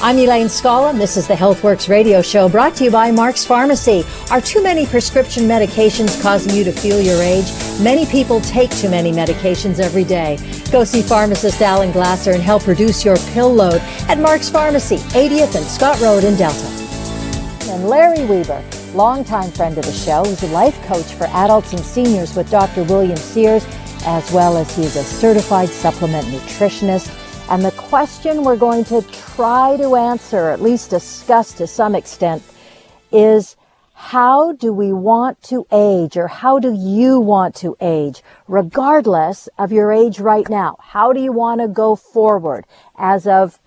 I'm Elaine Scala, and this is the HealthWorks radio show brought to you by Mark's Pharmacy. Are too many prescription medications causing you to feel your age? Many people take too many medications every day. Go see pharmacist Alan Glasser and help reduce your pill load at Mark's Pharmacy, 80th and Scott Road in Delta. And Larry Weber, longtime friend of the show, who's a life coach for adults and seniors with Dr. William Sears, as well as he's a certified supplement nutritionist and the question we're going to try to answer, at least discuss to some extent, is how do we want to age or how do you want to age regardless of your age right now? How do you want to go forward as of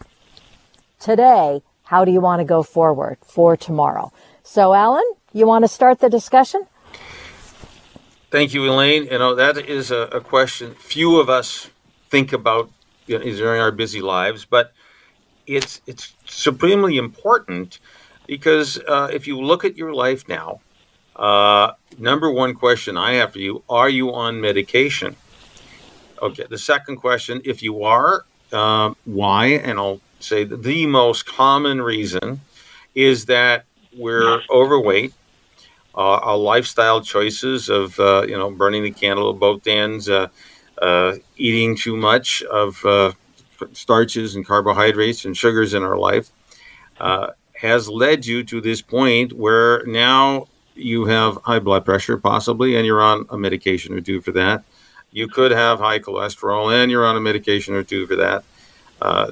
today? How do you want to go forward for tomorrow? So, Alan, you want to start the discussion? Thank you, Elaine. You know, that is a, a question few of us think about during our busy lives, but it's it's supremely important because uh, if you look at your life now, uh, number one question I have for you: Are you on medication? Okay. The second question: If you are, uh, why? And I'll say the most common reason is that we're overweight. Uh, our lifestyle choices of uh, you know burning the candle at both ends, uh, eating too much of uh, starches and carbohydrates and sugars in our life uh, has led you to this point where now you have high blood pressure, possibly, and you're on a medication or two for that. You could have high cholesterol, and you're on a medication or two for that. Uh,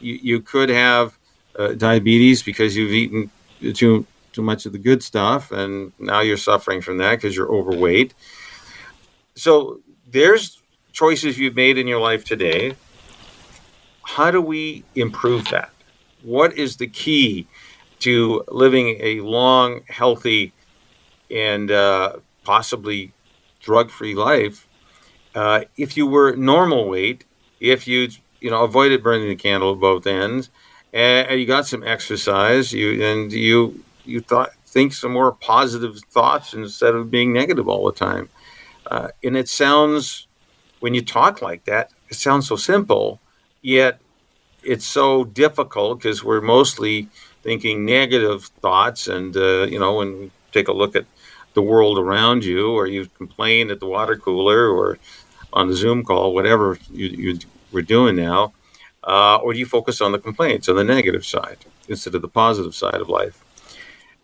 you, you, could have uh, diabetes because you've eaten too too much of the good stuff, and now you're suffering from that because you're overweight. So there's choices you've made in your life today. How do we improve that? What is the key to living a long, healthy, and uh, possibly drug free life? Uh, if you were normal weight, if you you know avoided burning the candle at both ends, and you got some exercise, you and you you thought think some more positive thoughts instead of being negative all the time. Uh, and it sounds when you talk like that, it sounds so simple, yet it's so difficult because we're mostly thinking negative thoughts. And, uh, you know, when you take a look at the world around you, or you complain at the water cooler or on the Zoom call, whatever you, you we're doing now, uh, or do you focus on the complaints on the negative side instead of the positive side of life?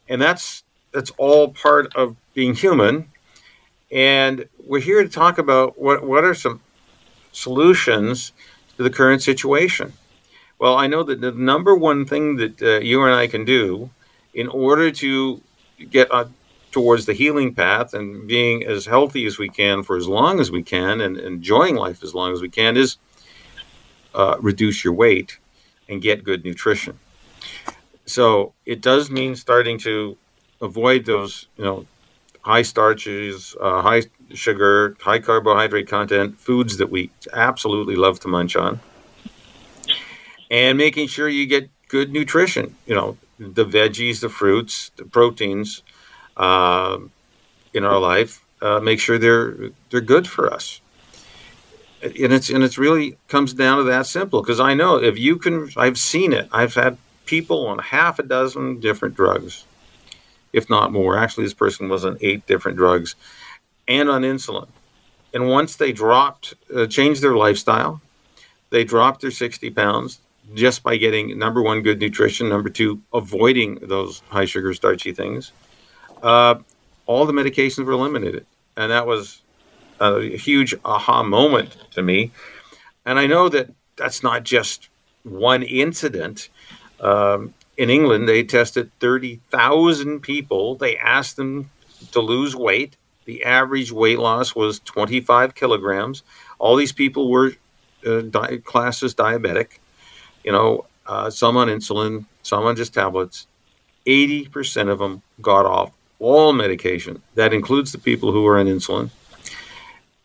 And that's that's all part of being human and we're here to talk about what, what are some solutions to the current situation. Well, I know that the number one thing that uh, you and I can do in order to get uh, towards the healing path and being as healthy as we can for as long as we can and enjoying life as long as we can is uh, reduce your weight and get good nutrition. So it does mean starting to avoid those, you know, high starches, uh, high sugar, high carbohydrate content foods that we absolutely love to munch on, and making sure you get good nutrition. You know, the veggies, the fruits, the proteins uh, in our life. Uh, make sure they're they're good for us. And it's and it's really comes down to that simple. Because I know if you can, I've seen it. I've had people on half a dozen different drugs if not more. Actually, this person was on eight different drugs and on insulin. And once they dropped, uh, changed their lifestyle, they dropped their 60 pounds just by getting number one, good nutrition, number two, avoiding those high sugar, starchy things. Uh, all the medications were eliminated. And that was a huge aha moment to me. And I know that that's not just one incident. Um, in England, they tested 30,000 people. They asked them to lose weight. The average weight loss was 25 kilograms. All these people were uh, di- classed as diabetic, you know, uh, some on insulin, some on just tablets. 80% of them got off all medication. That includes the people who were on insulin.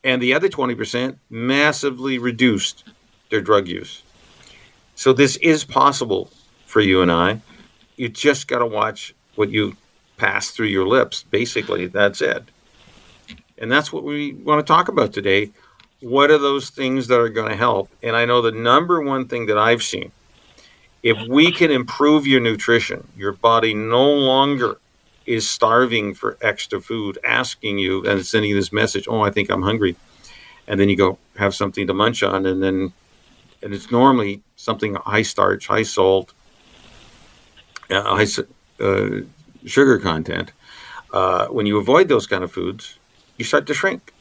And the other 20% massively reduced their drug use. So this is possible for you and I. You just got to watch what you pass through your lips. Basically, that's it. And that's what we want to talk about today. What are those things that are going to help? And I know the number one thing that I've seen if we can improve your nutrition, your body no longer is starving for extra food, asking you and sending this message, oh, I think I'm hungry. And then you go have something to munch on, and then, and it's normally something high starch, high salt, uh, high uh, sugar content. Uh, when you avoid those kind of foods, you start to shrink.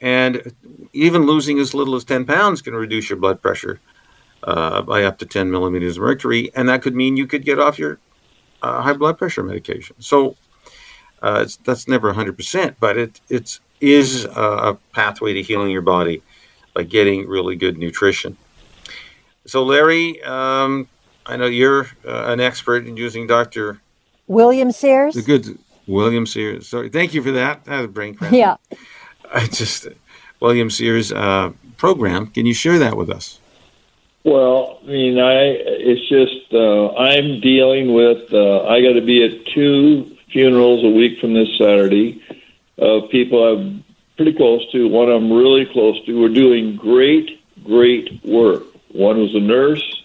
And even losing as little as 10 pounds can reduce your blood pressure uh, by up to 10 millimeters of mercury. And that could mean you could get off your uh, high blood pressure medication. So uh, that's never 100%, but it it's, is a pathway to healing your body by getting really good nutrition. So, Larry, um, I know you're uh, an expert in using Dr. William Sears. The good William Sears. Sorry, thank you for that. I had a brain cramp. Yeah. I just William Sears uh, program. Can you share that with us? Well, I mean, I it's just uh, I'm dealing with. Uh, I got to be at two funerals a week from this Saturday of people I'm pretty close to. One I'm really close to. We're doing great, great work. One was a nurse.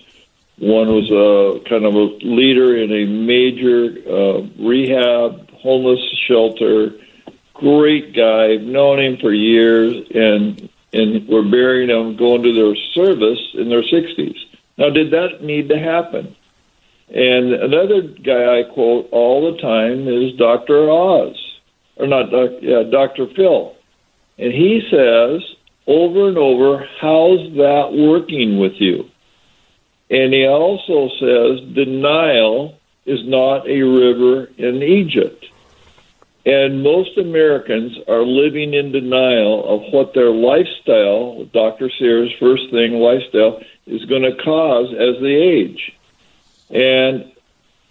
One was a kind of a leader in a major uh, rehab homeless shelter. Great guy. Known him for years, and and we're burying them going to their service in their 60s. Now, did that need to happen? And another guy I quote all the time is Dr. Oz, or not, Dr. Yeah, Dr. Phil. And he says over and over, How's that working with you? And he also says, Denial is not a river in Egypt. And most Americans are living in denial of what their lifestyle, Dr. Sears' first thing, lifestyle, is going to cause as they age. And,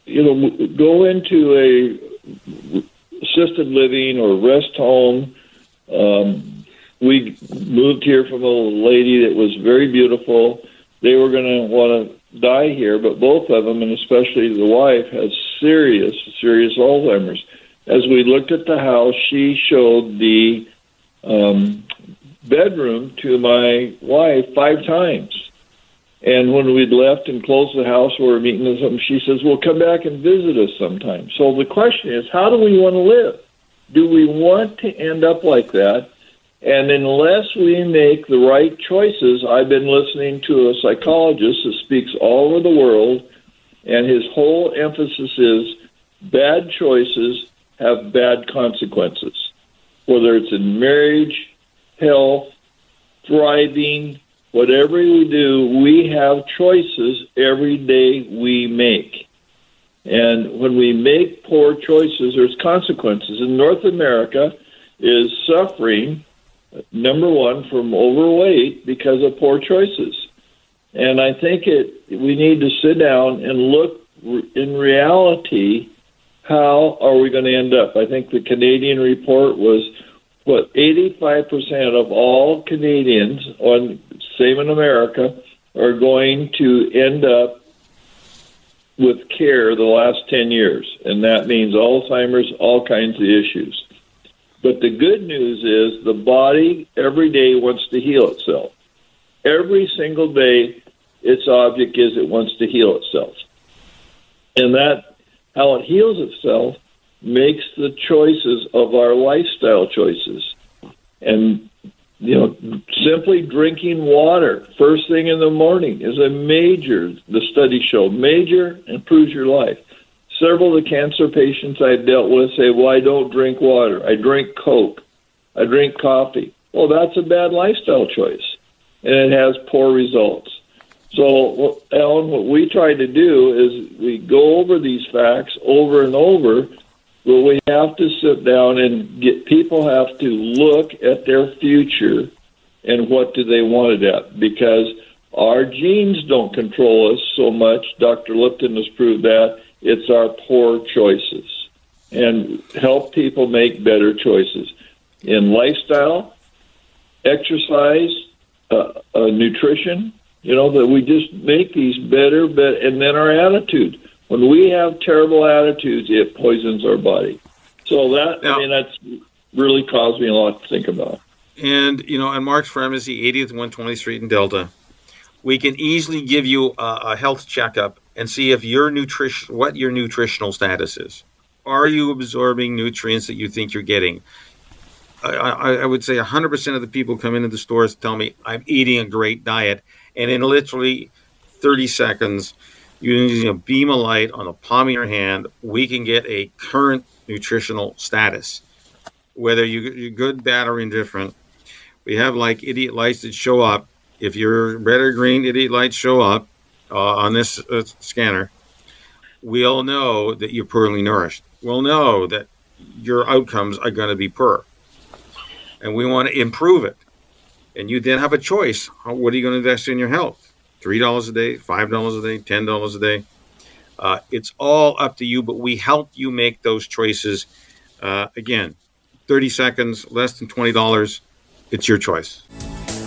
you know, go into a assisted living or rest home. Um, we moved here from a lady that was very beautiful. They were going to want to die here, but both of them, and especially the wife, has serious, serious Alzheimer's as we looked at the house, she showed the um, bedroom to my wife five times. And when we'd left and closed the house, we were meeting with them, she says, Well, come back and visit us sometime. So the question is, how do we want to live? Do we want to end up like that? And unless we make the right choices, I've been listening to a psychologist that speaks all over the world, and his whole emphasis is bad choices have bad consequences, whether it's in marriage, health, thriving, whatever we do, we have choices every day we make. And when we make poor choices, there's consequences. And North America is suffering, number one, from overweight because of poor choices. And I think it we need to sit down and look in reality how are we going to end up? I think the Canadian report was what 85% of all Canadians, on same in America, are going to end up with care the last 10 years, and that means Alzheimer's, all kinds of issues. But the good news is the body every day wants to heal itself. Every single day, its object is it wants to heal itself. And that how it heals itself makes the choices of our lifestyle choices. And, you know, simply drinking water first thing in the morning is a major, the studies show, major improves your life. Several of the cancer patients I've dealt with say, well, I don't drink water. I drink Coke. I drink coffee. Well, that's a bad lifestyle choice, and it has poor results. So, Alan, what we try to do is we go over these facts over and over, but we have to sit down and get people have to look at their future and what do they want it at because our genes don't control us so much. Dr. Lipton has proved that it's our poor choices and help people make better choices in lifestyle, exercise, uh, uh, nutrition, You know that we just make these better, but and then our attitude. When we have terrible attitudes, it poisons our body. So that now, I mean that's really caused me a lot to think about. And you know, on Mark's Pharmacy, 80th 120th Street in Delta, we can easily give you a, a health checkup and see if your nutrition, what your nutritional status is. Are you absorbing nutrients that you think you're getting? I, I, I would say 100% of the people come into the stores tell me I'm eating a great diet, and in literally 30 seconds, using a beam of light on the palm of your hand, we can get a current nutritional status, whether you, are good, bad, or indifferent. We have like idiot lights that show up. If you're red or green, idiot lights show up uh, on this uh, scanner. We'll know that you're poorly nourished. We'll know that your outcomes are going to be poor. And we want to improve it. And you then have a choice. What are you going to invest in your health? $3 a day, $5 a day, $10 a day. Uh, it's all up to you, but we help you make those choices. Uh, again, 30 seconds, less than $20. It's your choice.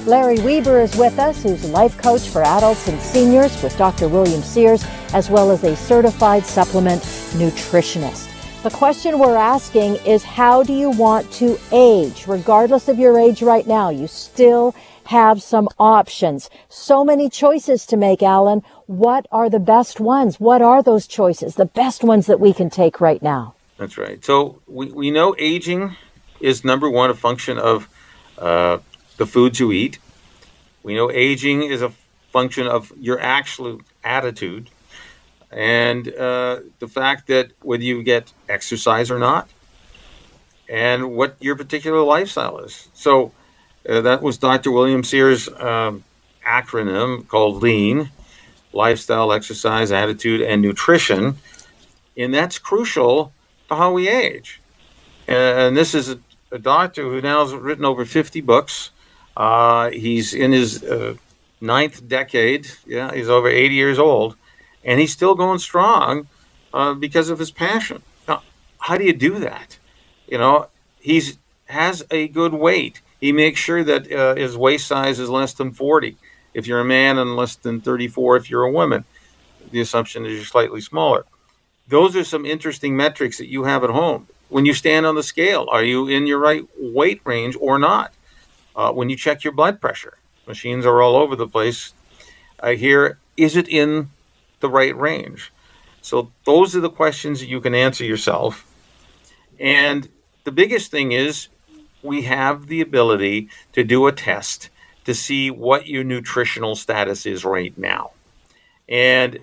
Larry Weber is with us, who's a life coach for adults and seniors with Dr. William Sears, as well as a certified supplement nutritionist. The question we're asking is how do you want to age? Regardless of your age right now, you still have some options. So many choices to make, Alan. What are the best ones? What are those choices? The best ones that we can take right now? That's right. So we, we know aging is number one, a function of uh, the foods you eat. We know aging is a function of your actual attitude and uh, the fact that whether you get exercise or not and what your particular lifestyle is. So uh, that was Dr. William Sears' um, acronym called LEAN lifestyle, exercise, attitude, and nutrition. And that's crucial to how we age. And this is a, a doctor who now has written over 50 books. Uh, he's in his uh, ninth decade. Yeah, he's over 80 years old, and he's still going strong uh, because of his passion. Now, how do you do that? You know, he's has a good weight. He makes sure that uh, his waist size is less than 40 if you're a man and less than 34 if you're a woman. The assumption is you're slightly smaller. Those are some interesting metrics that you have at home. When you stand on the scale, are you in your right weight range or not? Uh, when you check your blood pressure, machines are all over the place. I hear, is it in the right range? So those are the questions that you can answer yourself. And the biggest thing is we have the ability to do a test to see what your nutritional status is right now. And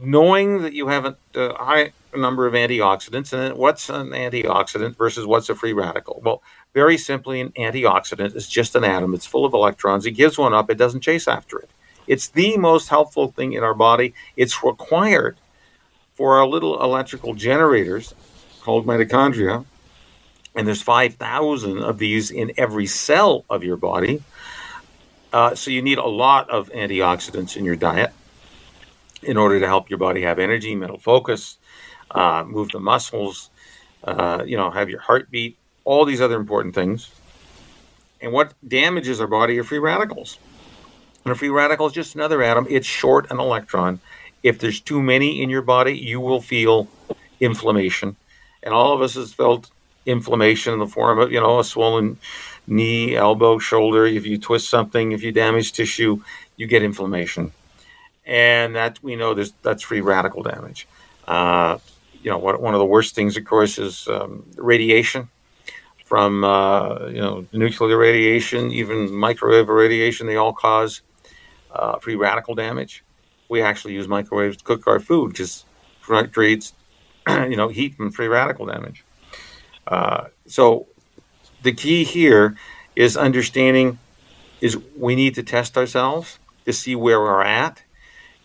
knowing that you have a, a number of antioxidants, and what's an antioxidant versus what's a free radical? Well, very simply, an antioxidant is just an atom. It's full of electrons. It gives one up, it doesn't chase after it. It's the most helpful thing in our body. It's required for our little electrical generators called mitochondria and there's 5,000 of these in every cell of your body. Uh, so you need a lot of antioxidants in your diet in order to help your body have energy, mental focus, uh, move the muscles, uh, you know, have your heart beat, all these other important things. And what damages our body are free radicals. And a free radical is just another atom. It's short an electron. If there's too many in your body, you will feel inflammation. And all of us has felt inflammation in the form of, you know, a swollen knee, elbow, shoulder. If you twist something, if you damage tissue, you get inflammation. And that we know there's, that's free radical damage. Uh, you know, one of the worst things, of course, is um, radiation from, uh, you know, nuclear radiation, even microwave radiation. They all cause uh, free radical damage. We actually use microwaves to cook our food because creates, you know, heat and free radical damage. Uh, so the key here is understanding is we need to test ourselves to see where we're at.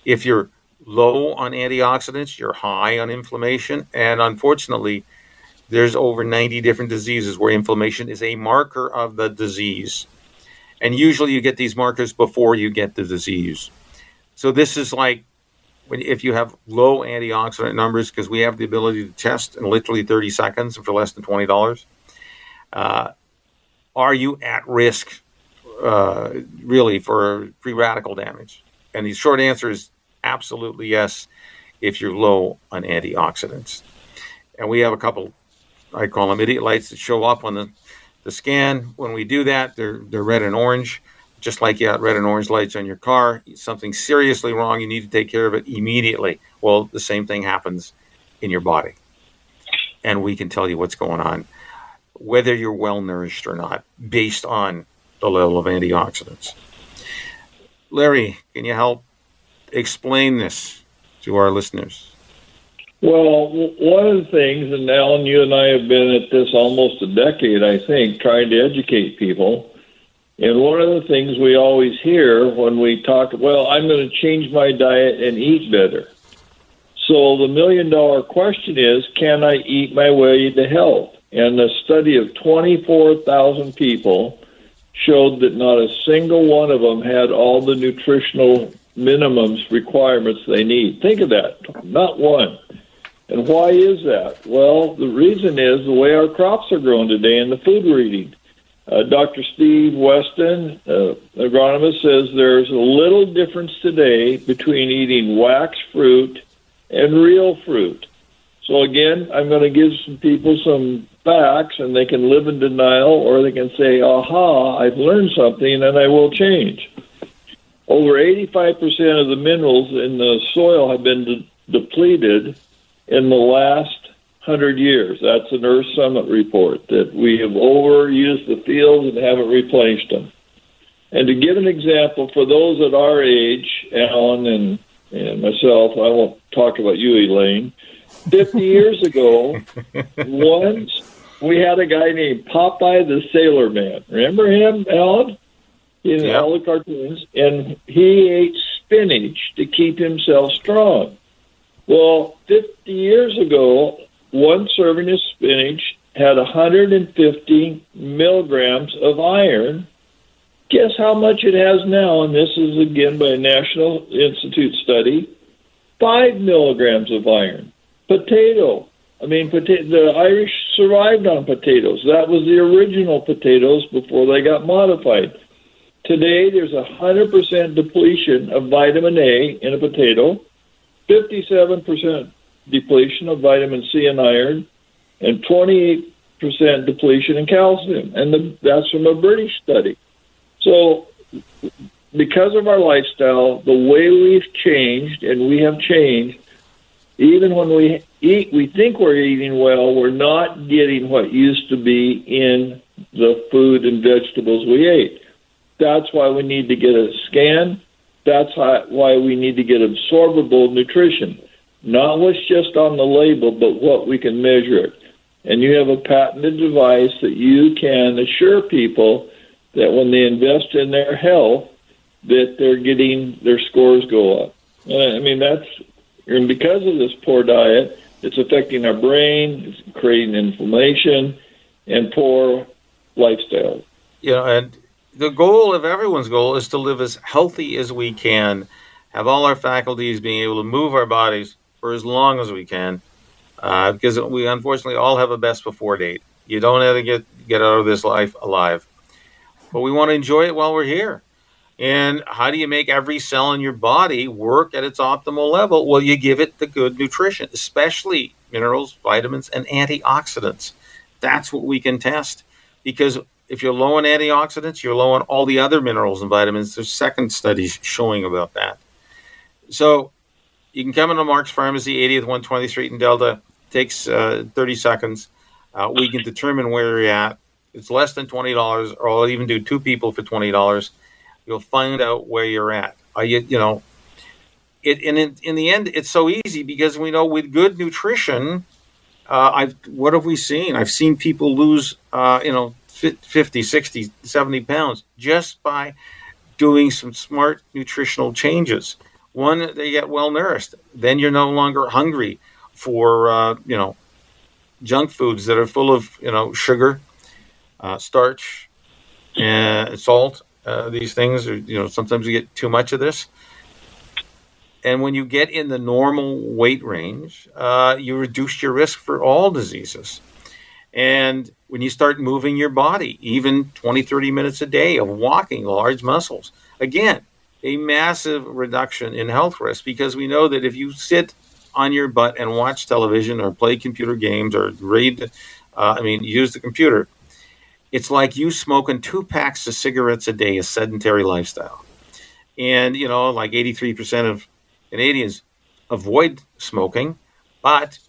If you're low on antioxidants, you're high on inflammation, and unfortunately, there's over 90 different diseases where inflammation is a marker of the disease. And usually you get these markers before you get the disease. So this is like if you have low antioxidant numbers, because we have the ability to test in literally 30 seconds for less than $20, uh, are you at risk uh, really for free radical damage? And the short answer is absolutely yes if you're low on antioxidants. And we have a couple, I call them idiot lights that show up on the, the scan. When we do that, they're, they're red and orange, just like you got red and orange lights on your car. Something seriously wrong, you need to take care of it immediately. Well, the same thing happens in your body. And we can tell you what's going on, whether you're well nourished or not, based on the level of antioxidants. Larry, can you help explain this to our listeners? Well, one of the things, and Alan, you and I have been at this almost a decade, I think, trying to educate people. And one of the things we always hear when we talk, well, I'm going to change my diet and eat better. So the million dollar question is, can I eat my way to health? And a study of 24,000 people showed that not a single one of them had all the nutritional minimums requirements they need. Think of that, not one. And why is that? Well, the reason is the way our crops are grown today and the food we're eating. Uh, Dr. Steve Weston, uh, agronomist, says there's a little difference today between eating wax fruit and real fruit. So again, I'm going to give some people some facts and they can live in denial or they can say, aha, I've learned something and I will change. Over 85% of the minerals in the soil have been de- depleted in the last 100 years. That's an Earth Summit report that we have overused the fields and haven't replaced them. And to give an example, for those at our age, Alan and, and myself, I won't talk about you, Elaine, 50 years ago, once we had a guy named Popeye the Sailor Man. Remember him, Alan? In yep. all the cartoons. And he ate spinach to keep himself strong. Well, 50 years ago, one serving of spinach had 150 milligrams of iron. Guess how much it has now? And this is again by a National Institute study. Five milligrams of iron. Potato. I mean, pota- the Irish survived on potatoes. That was the original potatoes before they got modified. Today, there's a 100% depletion of vitamin A in a potato, 57% depletion of vitamin C and iron, and 28% depletion in calcium. And the, that's from a British study. So, because of our lifestyle, the way we've changed, and we have changed, even when we eat, we think we're eating well, we're not getting what used to be in the food and vegetables we ate. That's why we need to get a scan. That's why we need to get absorbable nutrition. Not what's just on the label, but what we can measure it. And you have a patented device that you can assure people that when they invest in their health, that they're getting their scores go up. I mean, that's and because of this poor diet, it's affecting our brain, it's creating inflammation, and poor lifestyle. Yeah, and the goal of everyone's goal is to live as healthy as we can, have all our faculties being able to move our bodies for as long as we can, uh, because we unfortunately all have a best before date. You don't have to get get out of this life alive, but we want to enjoy it while we're here. And how do you make every cell in your body work at its optimal level? Well, you give it the good nutrition, especially minerals, vitamins, and antioxidants. That's what we can test. Because if you're low on antioxidants, you're low on all the other minerals and vitamins. There's second studies showing about that. So you can come into Mark's Pharmacy, 80th 120th Street in Delta. Takes uh, 30 seconds. Uh, we can determine where you're at. It's less than $20, or I'll even do two people for $20 You'll find out where you're at. Are you, you know, it, and in, in the end, it's so easy because we know with good nutrition, uh, I've, what have we seen? I've seen people lose, uh, you know, 50, 60, 70 pounds just by doing some smart nutritional changes. One, they get well nourished. Then you're no longer hungry for, uh, you know, junk foods that are full of, you know, sugar, uh, starch, and salt, uh, these things, or you know, sometimes you get too much of this. And when you get in the normal weight range, uh, you reduce your risk for all diseases. And when you start moving your body, even 20, 30 minutes a day of walking large muscles, again, a massive reduction in health risk because we know that if you sit on your butt and watch television or play computer games or read, uh, I mean, use the computer, it's like you smoking two packs of cigarettes a day, a sedentary lifestyle. And, you know, like 83% of Canadians avoid smoking, but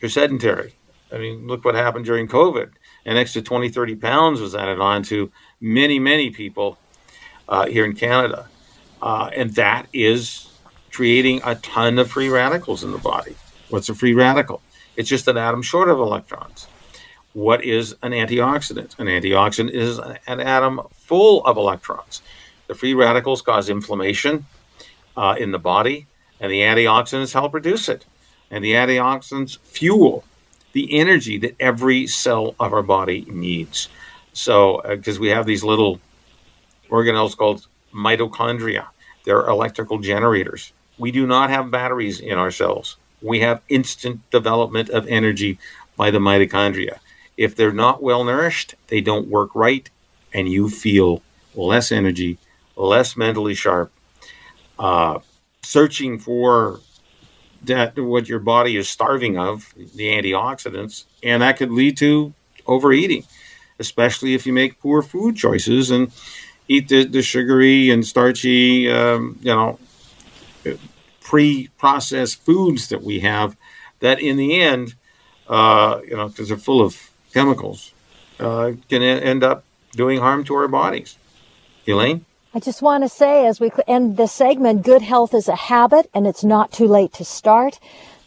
you're sedentary. I mean, look what happened during COVID. An extra 20, 30 pounds was added on to many, many people uh, here in Canada. Uh, and that is creating a ton of free radicals in the body. What's a free radical? It's just an atom short of electrons. What is an antioxidant? An antioxidant is an atom full of electrons. The free radicals cause inflammation uh, in the body, and the antioxidants help reduce it. And the antioxidants fuel the energy that every cell of our body needs. So, because uh, we have these little organelles called mitochondria, they're electrical generators. We do not have batteries in our cells. We have instant development of energy by the mitochondria. If they're not well nourished, they don't work right, and you feel less energy, less mentally sharp, uh, searching for that what your body is starving of, the antioxidants, and that could lead to overeating, especially if you make poor food choices and eat the, the sugary and starchy, um, you know, pre-processed foods that we have. That in the end, uh, you know, because they're full of chemicals, uh, can end up doing harm to our bodies. Elaine. I just want to say, as we end this segment, good health is a habit and it's not too late to start.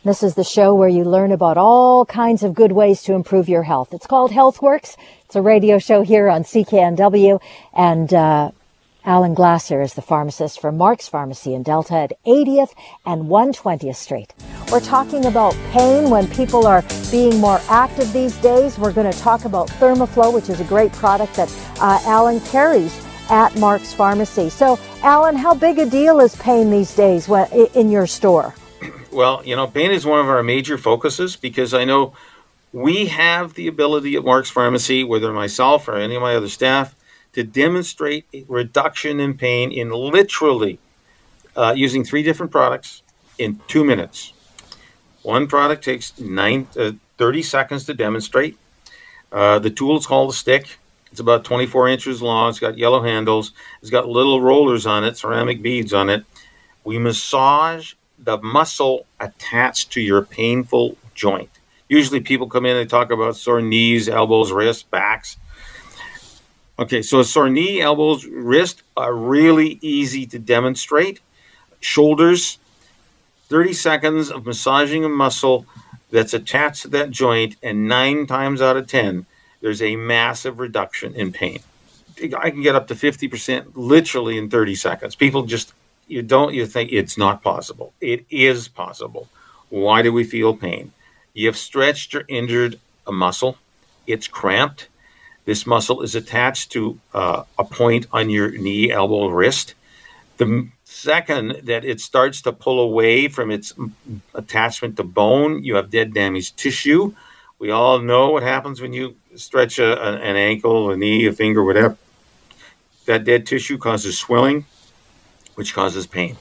This is the show where you learn about all kinds of good ways to improve your health. It's called HealthWorks. It's a radio show here on CKNW. And uh, Alan Glasser is the pharmacist for Mark's Pharmacy in Delta at 80th and 120th Street. We're talking about pain when people are being more active these days. We're going to talk about Thermoflow, which is a great product that uh, Alan carries at Mark's Pharmacy. So, Alan, how big a deal is pain these days in your store? Well, you know, pain is one of our major focuses because I know we have the ability at Mark's Pharmacy, whether myself or any of my other staff, to demonstrate a reduction in pain in literally uh, using three different products in two minutes. One product takes nine, uh, 30 seconds to demonstrate. Uh, the tool is called a stick. It's about 24 inches long. It's got yellow handles. It's got little rollers on it, ceramic beads on it. We massage the muscle attached to your painful joint. Usually people come in and they talk about sore knees, elbows, wrists, backs. Okay, so sore knee, elbows, wrist are really easy to demonstrate. Shoulders, 30 seconds of massaging a muscle that's attached to that joint, and nine times out of 10, there's a massive reduction in pain. I can get up to 50% literally in 30 seconds. People just, you don't, you think it's not possible. It is possible. Why do we feel pain? You've stretched or injured a muscle, it's cramped. This muscle is attached to uh, a point on your knee, elbow, wrist. The second that it starts to pull away from its attachment to bone, you have dead damaged tissue. We all know what happens when you stretch a, an ankle, a knee, a finger, whatever. That dead tissue causes swelling, which causes pain.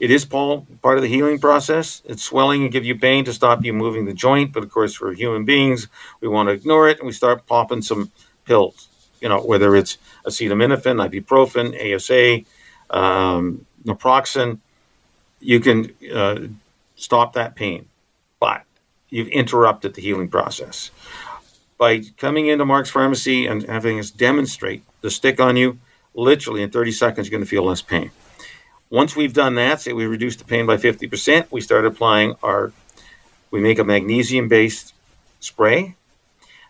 It is part of the healing process. It's swelling and give you pain to stop you moving the joint, but of course, for human beings, we want to ignore it and we start popping some pills. You know, whether it's acetaminophen, ibuprofen, ASA, um, naproxen, you can uh, stop that pain. But you've interrupted the healing process. By coming into Mark's Pharmacy and having us demonstrate the stick on you, literally in 30 seconds, you're going to feel less pain. Once we've done that, say we reduce the pain by 50%, we start applying our, we make a magnesium based spray,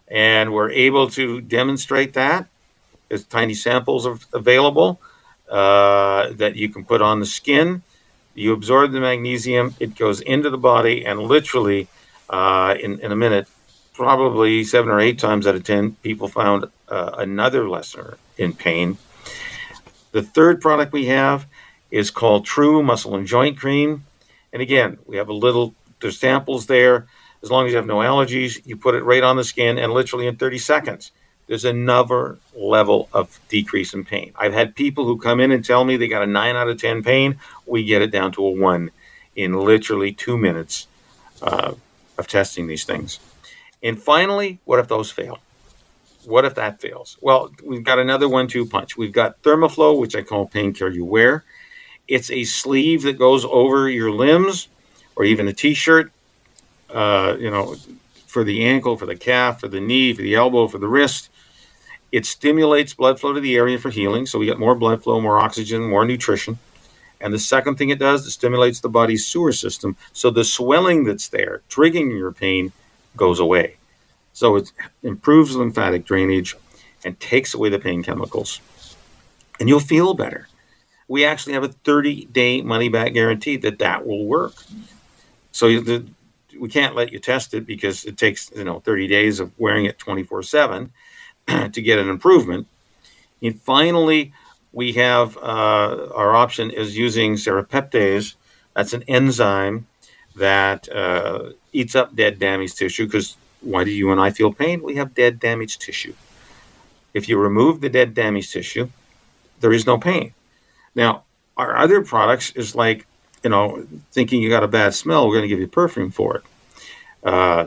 and we're able to demonstrate that. There's tiny samples of, available uh, that you can put on the skin. You absorb the magnesium, it goes into the body, and literally uh, in, in a minute, probably seven or eight times out of 10, people found uh, another lesser in pain. The third product we have is called True Muscle and Joint Cream. And again, we have a little, there's samples there. As long as you have no allergies, you put it right on the skin and literally in 30 seconds, there's another level of decrease in pain. I've had people who come in and tell me they got a 9 out of 10 pain. We get it down to a 1 in literally two minutes uh, of testing these things. And finally, what if those fail? What if that fails? Well, we've got another one two punch. We've got Thermoflow, which I call pain care you wear. It's a sleeve that goes over your limbs or even a t shirt, uh, you know, for the ankle, for the calf, for the knee, for the elbow, for the wrist. It stimulates blood flow to the area for healing. So we get more blood flow, more oxygen, more nutrition. And the second thing it does, it stimulates the body's sewer system. So the swelling that's there, triggering your pain, goes away. So it improves lymphatic drainage and takes away the pain chemicals. And you'll feel better. We actually have a 30 day money back guarantee that that will work. So the, we can't let you test it because it takes you know 30 days of wearing it 24 7 to get an improvement. And finally, we have uh, our option is using serrapeptase. That's an enzyme that uh, eats up dead, damaged tissue. Because why do you and I feel pain? We have dead, damaged tissue. If you remove the dead, damaged tissue, there is no pain. Now, our other products is like, you know, thinking you got a bad smell, we're going to give you perfume for it. Uh,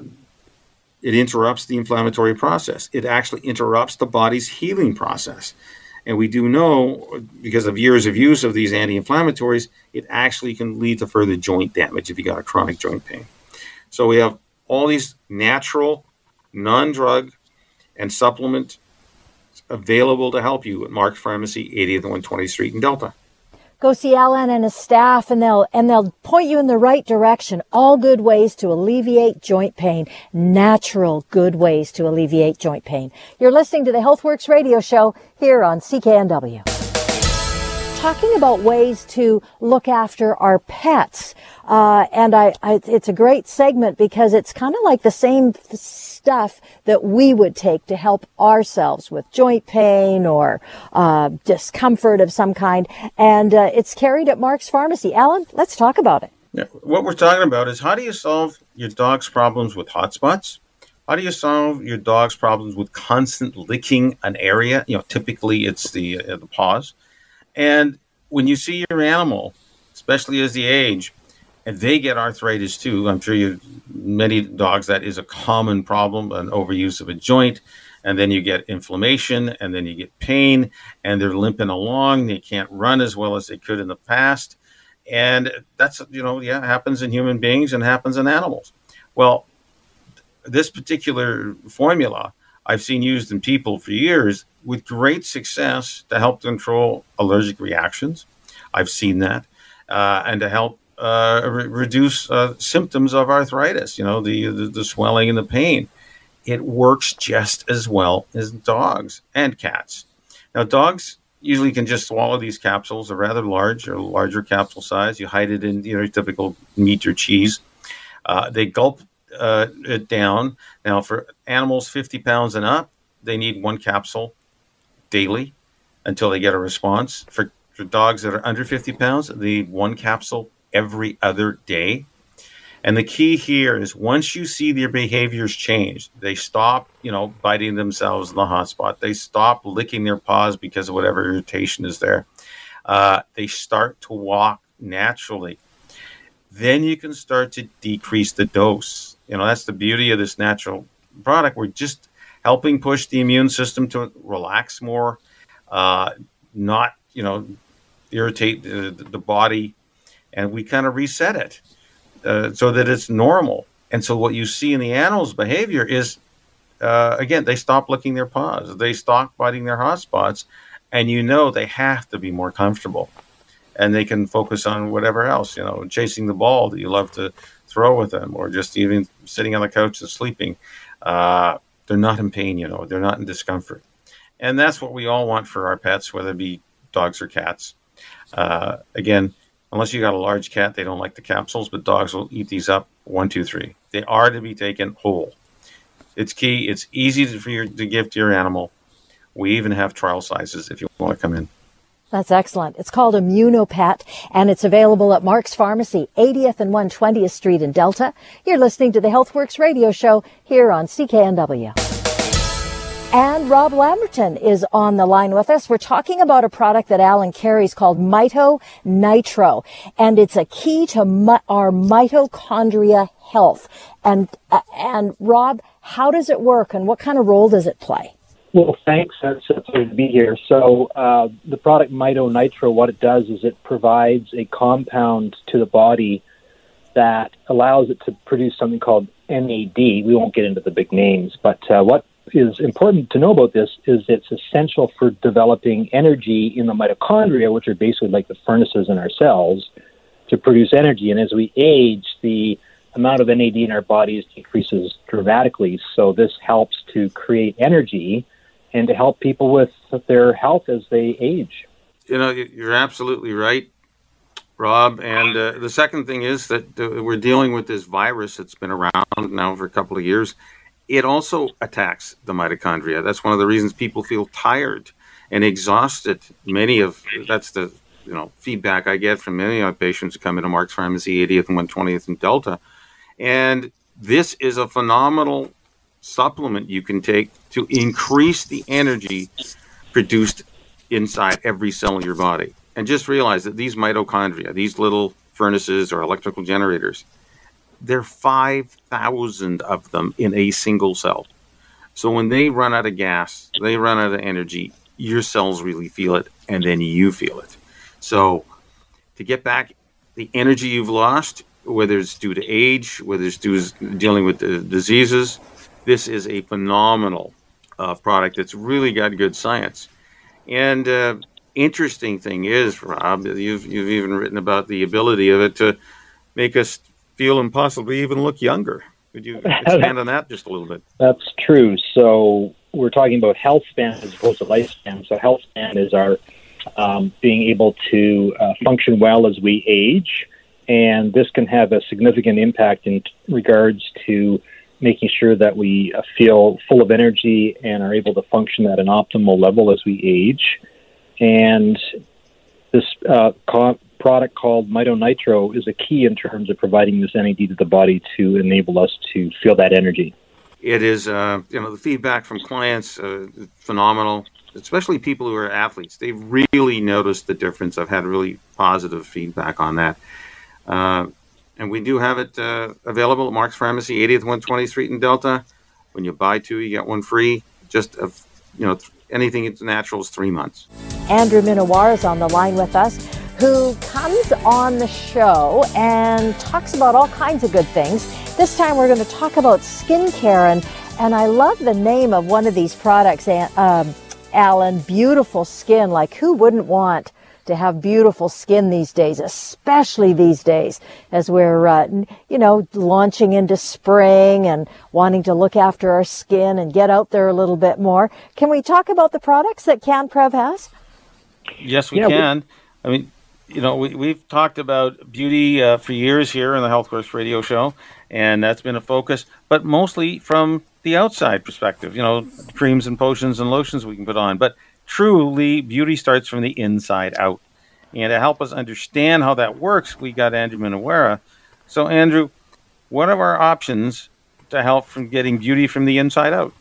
it interrupts the inflammatory process. It actually interrupts the body's healing process. And we do know, because of years of use of these anti inflammatories, it actually can lead to further joint damage if you got a chronic joint pain. So we have all these natural, non drug, and supplement available to help you at Mark's Pharmacy, 80th and 120th Street in Delta go see Alan and his staff and they'll and they'll point you in the right direction. All good ways to alleviate joint pain. Natural good ways to alleviate joint pain. You're listening to the Healthworks radio show here on CKNW. Talking about ways to look after our pets. Uh, and I, I, it's a great segment because it's kind of like the same stuff that we would take to help ourselves with joint pain or uh, discomfort of some kind. And uh, it's carried at Mark's Pharmacy. Alan, let's talk about it. Yeah, what we're talking about is how do you solve your dog's problems with hot spots? How do you solve your dog's problems with constant licking an area? You know, typically it's the uh, the paws. And when you see your animal, especially as they age, and they get arthritis too. I'm sure you many dogs that is a common problem, an overuse of a joint, and then you get inflammation, and then you get pain, and they're limping along. They can't run as well as they could in the past, and that's you know yeah happens in human beings and happens in animals. Well, this particular formula I've seen used in people for years with great success to help control allergic reactions. I've seen that. Uh, and to help uh, re- reduce uh, symptoms of arthritis, you know, the, the, the swelling and the pain. It works just as well as dogs and cats. Now, dogs usually can just swallow these capsules. They're rather large or larger capsule size. You hide it in you know typical meat or cheese. Uh, they gulp uh, down. Now, for animals 50 pounds and up, they need one capsule daily until they get a response. For, for dogs that are under 50 pounds, they need one capsule every other day. And the key here is once you see their behaviors change, they stop, you know, biting themselves in the hot spot. They stop licking their paws because of whatever irritation is there. Uh, they start to walk naturally. Then you can start to decrease the dose. You know, that's the beauty of this natural product. We're just helping push the immune system to relax more, uh, not, you know, irritate the, the body and we kind of reset it uh, so that it's normal. And so what you see in the animal's behavior is, uh, again, they stop licking their paws, they stop biting their hot spots, and you know they have to be more comfortable, and they can focus on whatever else, you know, chasing the ball that you love to throw with them, or just even sitting on the couch and sleeping. Uh, they're not in pain, you know, they're not in discomfort, and that's what we all want for our pets, whether it be dogs or cats. Uh, again, Unless you got a large cat, they don't like the capsules, but dogs will eat these up one, two, three. They are to be taken whole. It's key. It's easy to, for you to give to your animal. We even have trial sizes if you want to come in. That's excellent. It's called Immunopet and it's available at Mark's Pharmacy, 80th and 120th Street in Delta. You're listening to the Healthworks radio show here on CKNW. And Rob Lamberton is on the line with us. We're talking about a product that Alan carries called Mito Nitro, and it's a key to mi- our mitochondria health. And uh, and Rob, how does it work, and what kind of role does it play? Well, thanks. That's a pleasure to be here. So, uh, the product Mito Nitro, what it does is it provides a compound to the body that allows it to produce something called NAD. We won't get into the big names, but uh, what is important to know about this is it's essential for developing energy in the mitochondria, which are basically like the furnaces in our cells, to produce energy. And as we age, the amount of NAD in our bodies decreases dramatically. So this helps to create energy and to help people with their health as they age. You know, you're absolutely right, Rob. And uh, the second thing is that uh, we're dealing with this virus that's been around now for a couple of years. It also attacks the mitochondria. That's one of the reasons people feel tired and exhausted. Many of that's the you know feedback I get from many of my patients who come into Mark's Pharmacy, 80th and 120th and Delta. And this is a phenomenal supplement you can take to increase the energy produced inside every cell in your body. And just realize that these mitochondria, these little furnaces or electrical generators, there are 5,000 of them in a single cell. So when they run out of gas, they run out of energy, your cells really feel it, and then you feel it. So to get back the energy you've lost, whether it's due to age, whether it's due to dealing with the diseases, this is a phenomenal uh, product that's really got good science. And uh, interesting thing is, Rob, you've you've even written about the ability of it to make us feel and possibly even look younger. Could you expand on that just a little bit? That's true. So we're talking about health span as opposed to lifespan. So health span is our um, being able to uh, function well as we age, and this can have a significant impact in regards to making sure that we uh, feel full of energy and are able to function at an optimal level as we age. And this uh, product called Mito Nitro is a key in terms of providing this NAD to the body to enable us to feel that energy. It is, uh, you know, the feedback from clients uh, phenomenal, especially people who are athletes. They really noticed the difference. I've had really positive feedback on that. And we do have it uh, available at Mark's Pharmacy, 80th 120th Street in Delta. When you buy two, you get one free. Just, uh, you know, anything that's natural is three months. Andrew Minowara is on the line with us who comes on the show and talks about all kinds of good things. This time we're going to talk about skincare, and, and I love the name of one of these products, um, Alan, Beautiful Skin. Like, who wouldn't want to have beautiful skin these days, especially these days as we're, uh, you know, launching into spring and wanting to look after our skin and get out there a little bit more. Can we talk about the products that CanPrev has? Yes, we can. I mean, you know, we, we've talked about beauty uh, for years here in the HealthWorks Radio Show, and that's been a focus, but mostly from the outside perspective, you know, creams and potions and lotions we can put on. But truly, beauty starts from the inside out. And to help us understand how that works, we got Andrew Minowara. So, Andrew, what are our options to help from getting beauty from the inside out?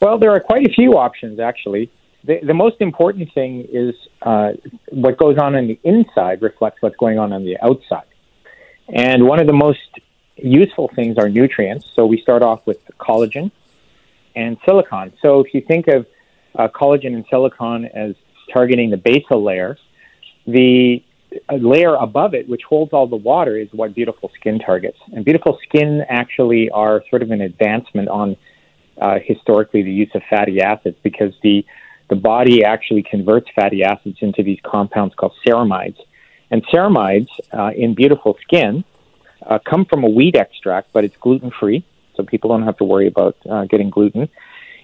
Well, there are quite a few options, actually the, the most important thing is uh, what goes on on the inside reflects what's going on on the outside. And one of the most useful things are nutrients. So we start off with collagen and silicon. So if you think of uh, collagen and silicon as targeting the basal layer, the layer above it, which holds all the water, is what beautiful skin targets. And beautiful skin actually are sort of an advancement on uh, historically the use of fatty acids because the the body actually converts fatty acids into these compounds called ceramides. And ceramides uh, in beautiful skin uh, come from a wheat extract, but it's gluten free, so people don't have to worry about uh, getting gluten.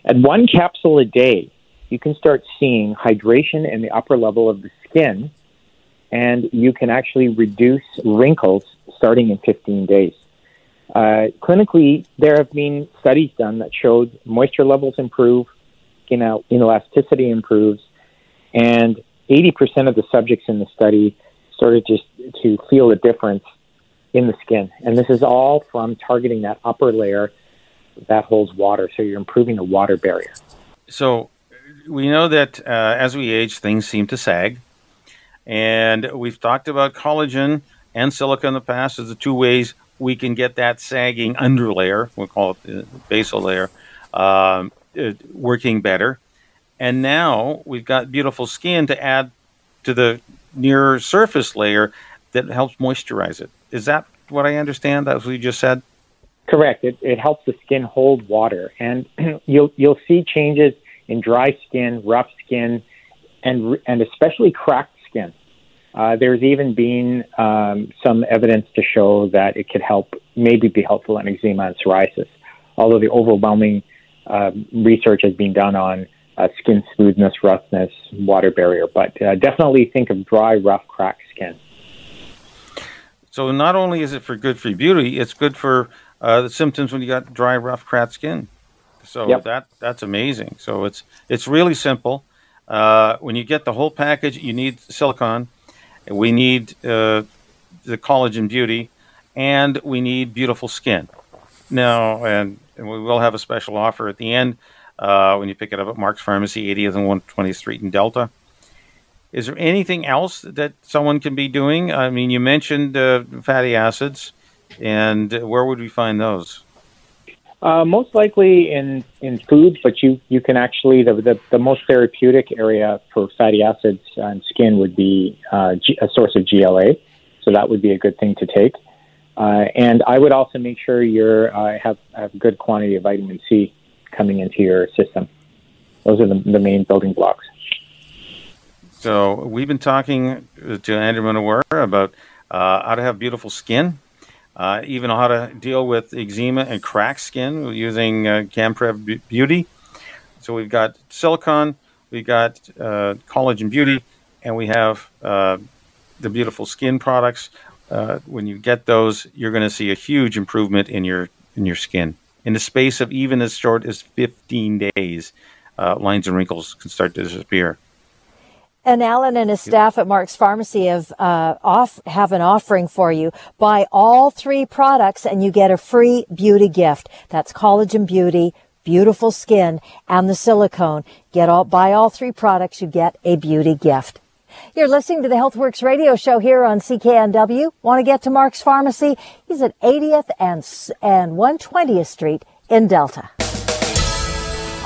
At one capsule a day, you can start seeing hydration in the upper level of the skin, and you can actually reduce wrinkles starting in 15 days. Uh, clinically, there have been studies done that showed moisture levels improve, skin elasticity improves, and 80% of the subjects in the study started just to feel a difference in the skin. And this is all from targeting that upper layer that holds water. So you're improving the water barrier. so we know that uh, as we age, things seem to sag. And we've talked about collagen and silica in the past as the two ways we can get that sagging underlayer, we'll call it the basal layer, um, uh, working better. And now we've got beautiful skin to add to the near surface layer that helps moisturize it. Is that what I understand? That's what you just said? Correct. It, it helps the skin hold water, and you'll you'll see changes in dry skin, rough skin, and and especially cracked skin. Uh, there's even been um, some evidence to show that it could help, maybe be helpful in eczema and psoriasis. Although the overwhelming uh, research has been done on uh, skin smoothness, roughness, water barrier, but uh, definitely think of dry, rough, cracked skin. So not only is it for good for beauty, it's good for uh, the symptoms when you got dry, rough, cracked skin. So yep. that that's amazing. So it's it's really simple. Uh, when you get the whole package, you need silicon, we need uh, the collagen beauty, and we need beautiful skin. Now, and, and, we will have a special offer at the end uh, when you pick it up at Mark's Pharmacy, 80th and 120th Street in Delta. Is there anything else that someone can be doing? I mean, you mentioned uh, fatty acids, and where would we find those? Uh, most likely in, in foods, but you, you can actually, the, the, the most therapeutic area for fatty acids and skin would be uh, G, a source of GLA. So that would be a good thing to take. Uh, and I would also make sure you uh, have, have a good quantity of vitamin C coming into your system. Those are the, the main building blocks. So we've been talking to Andrew Minowara about uh, how to have beautiful skin, uh, even how to deal with eczema and cracked skin using uh, CanPrev Beauty. So we've got silicone, we've got uh, collagen beauty, and we have uh, the beautiful skin products. Uh, when you get those, you're going to see a huge improvement in your in your skin. In the space of even as short as 15 days, uh, lines and wrinkles can start to disappear. And Alan and his staff at Mark's Pharmacy have uh, off have an offering for you. Buy all three products and you get a free beauty gift. That's collagen beauty, beautiful skin, and the silicone. Get all buy all three products, you get a beauty gift. You're listening to the HealthWorks radio show here on CKNW. Want to get to Mark's Pharmacy? He's at 80th and, and 120th Street in Delta.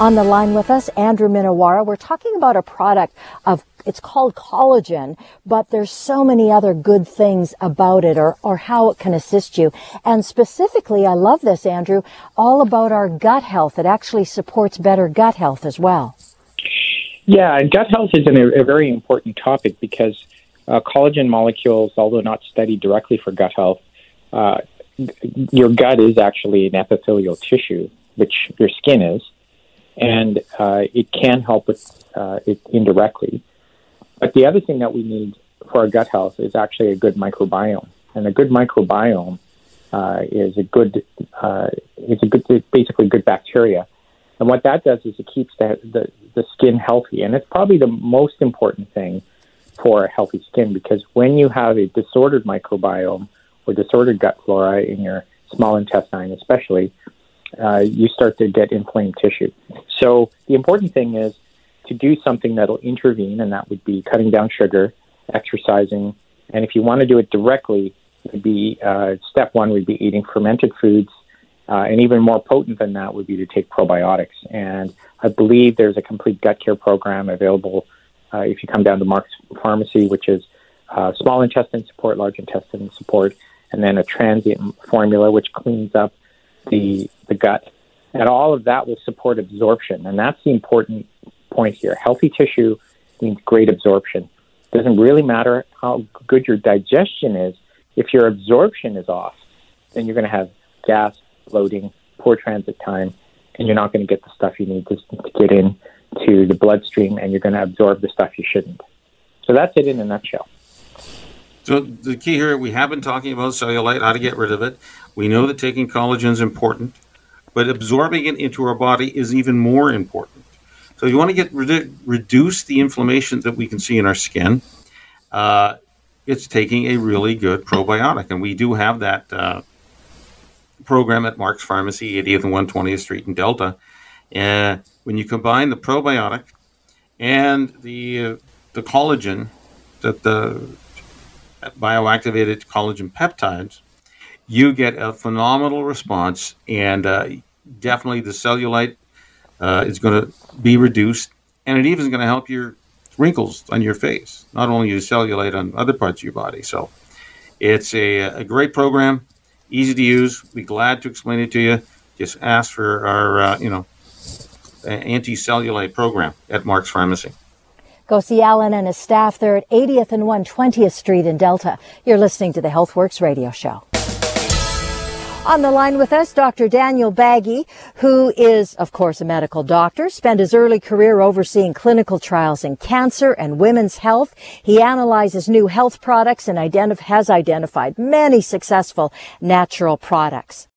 On the line with us, Andrew Minowara. We're talking about a product of it's called collagen, but there's so many other good things about it or, or how it can assist you. And specifically, I love this, Andrew, all about our gut health. It actually supports better gut health as well. Yeah, gut health is an, a very important topic because uh, collagen molecules, although not studied directly for gut health, uh, your gut is actually an epithelial tissue, which your skin is, and uh, it can help with uh, it indirectly. But the other thing that we need for our gut health is actually a good microbiome, and a good microbiome uh, is a good uh, is a good basically good bacteria. And what that does is it keeps the, the, the skin healthy, and it's probably the most important thing for a healthy skin because when you have a disordered microbiome or disordered gut flora in your small intestine, especially, uh, you start to get inflamed tissue. So the important thing is to do something that'll intervene, and that would be cutting down sugar, exercising, and if you want to do it directly, would be uh, step one would be eating fermented foods, uh, and even more potent than that would be to take probiotics. And I believe there's a complete gut care program available uh, if you come down to Mark's Pharmacy, which is uh, small intestine support, large intestine support, and then a transient formula which cleans up the the gut. And all of that will support absorption, and that's the important point here. Healthy tissue means great absorption. Doesn't really matter how good your digestion is. If your absorption is off, then you're going to have gas, bloating, poor transit time, and you're not going to get the stuff you need to, to get in to the bloodstream, and you're going to absorb the stuff you shouldn't. So that's it in a nutshell. So the key here, we have been talking about cellulite, how to get rid of it. We know that taking collagen is important, but absorbing it into our body is even more important. So you want to get reduce the inflammation that we can see in our skin. Uh, it's taking a really good probiotic, and we do have that uh, program at Mark's Pharmacy, 80th and 120th Street in Delta. Uh, when you combine the probiotic and the the collagen, that the bioactivated collagen peptides, you get a phenomenal response, and uh, definitely the cellulite uh, is going to be reduced, and it even is going to help your wrinkles on your face, not only your cellulite on other parts of your body. So it's a, a great program, easy to use. Be glad to explain it to you. Just ask for our, uh, you know, anti-cellulite program at Mark's Pharmacy. Go see Alan and his staff. They're at 80th and 120th Street in Delta. You're listening to the HealthWorks radio show. On the line with us, Dr. Daniel Baggy, who is, of course, a medical doctor, spent his early career overseeing clinical trials in cancer and women's health. He analyzes new health products and identif- has identified many successful natural products.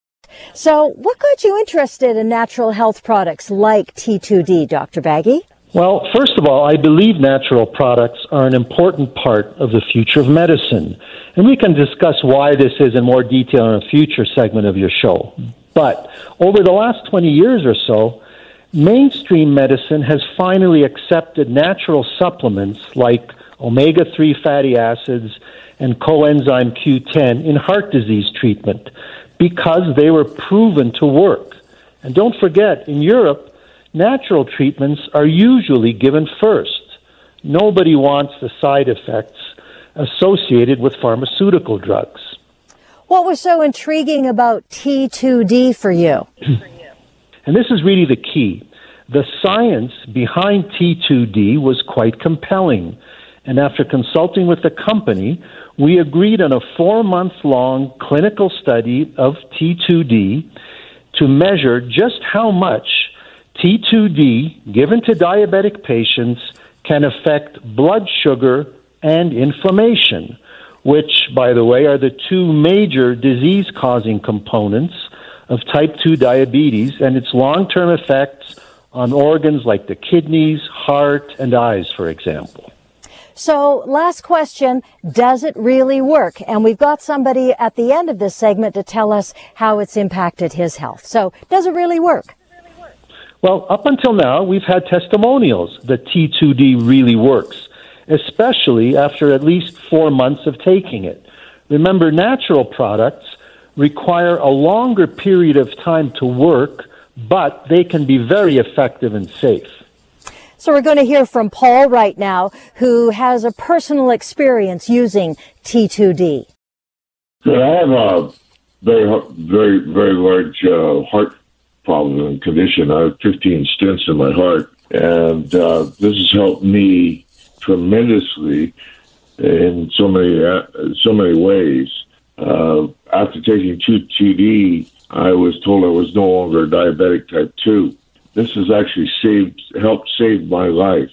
So, what got you interested in natural health products like T2D, Dr. Baggy? Well, first of all, I believe natural products are an important part of the future of medicine. And we can discuss why this is in more detail in a future segment of your show. But over the last 20 years or so, mainstream medicine has finally accepted natural supplements like omega 3 fatty acids and coenzyme Q10 in heart disease treatment because they were proven to work. And don't forget, in Europe, Natural treatments are usually given first. Nobody wants the side effects associated with pharmaceutical drugs. What was so intriguing about T2D for you? and this is really the key. The science behind T2D was quite compelling. And after consulting with the company, we agreed on a four month long clinical study of T2D to measure just how much T2D given to diabetic patients can affect blood sugar and inflammation, which, by the way, are the two major disease causing components of type 2 diabetes and its long term effects on organs like the kidneys, heart, and eyes, for example. So, last question Does it really work? And we've got somebody at the end of this segment to tell us how it's impacted his health. So, does it really work? Well, up until now, we've had testimonials that T2D really works, especially after at least four months of taking it. Remember, natural products require a longer period of time to work, but they can be very effective and safe. So we're going to hear from Paul right now, who has a personal experience using T2D. I have a very, very, very large uh, heart problem and condition. I have 15 stents in my heart, and uh, this has helped me tremendously in so many uh, so many ways. Uh, after taking 2TD, I was told I was no longer diabetic type 2. This has actually saved helped save my life.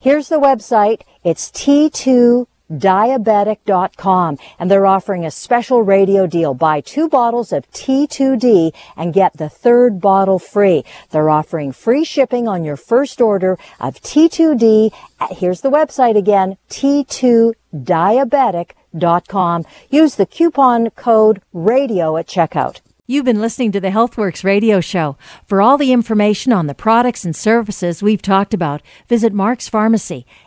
Here's the website. It's T2 diabetic.com and they're offering a special radio deal. Buy two bottles of T2D and get the third bottle free. They're offering free shipping on your first order of T2D. Here's the website again, T2diabetic.com. Use the coupon code radio at checkout. You've been listening to the HealthWorks radio show. For all the information on the products and services we've talked about, visit Mark's Pharmacy,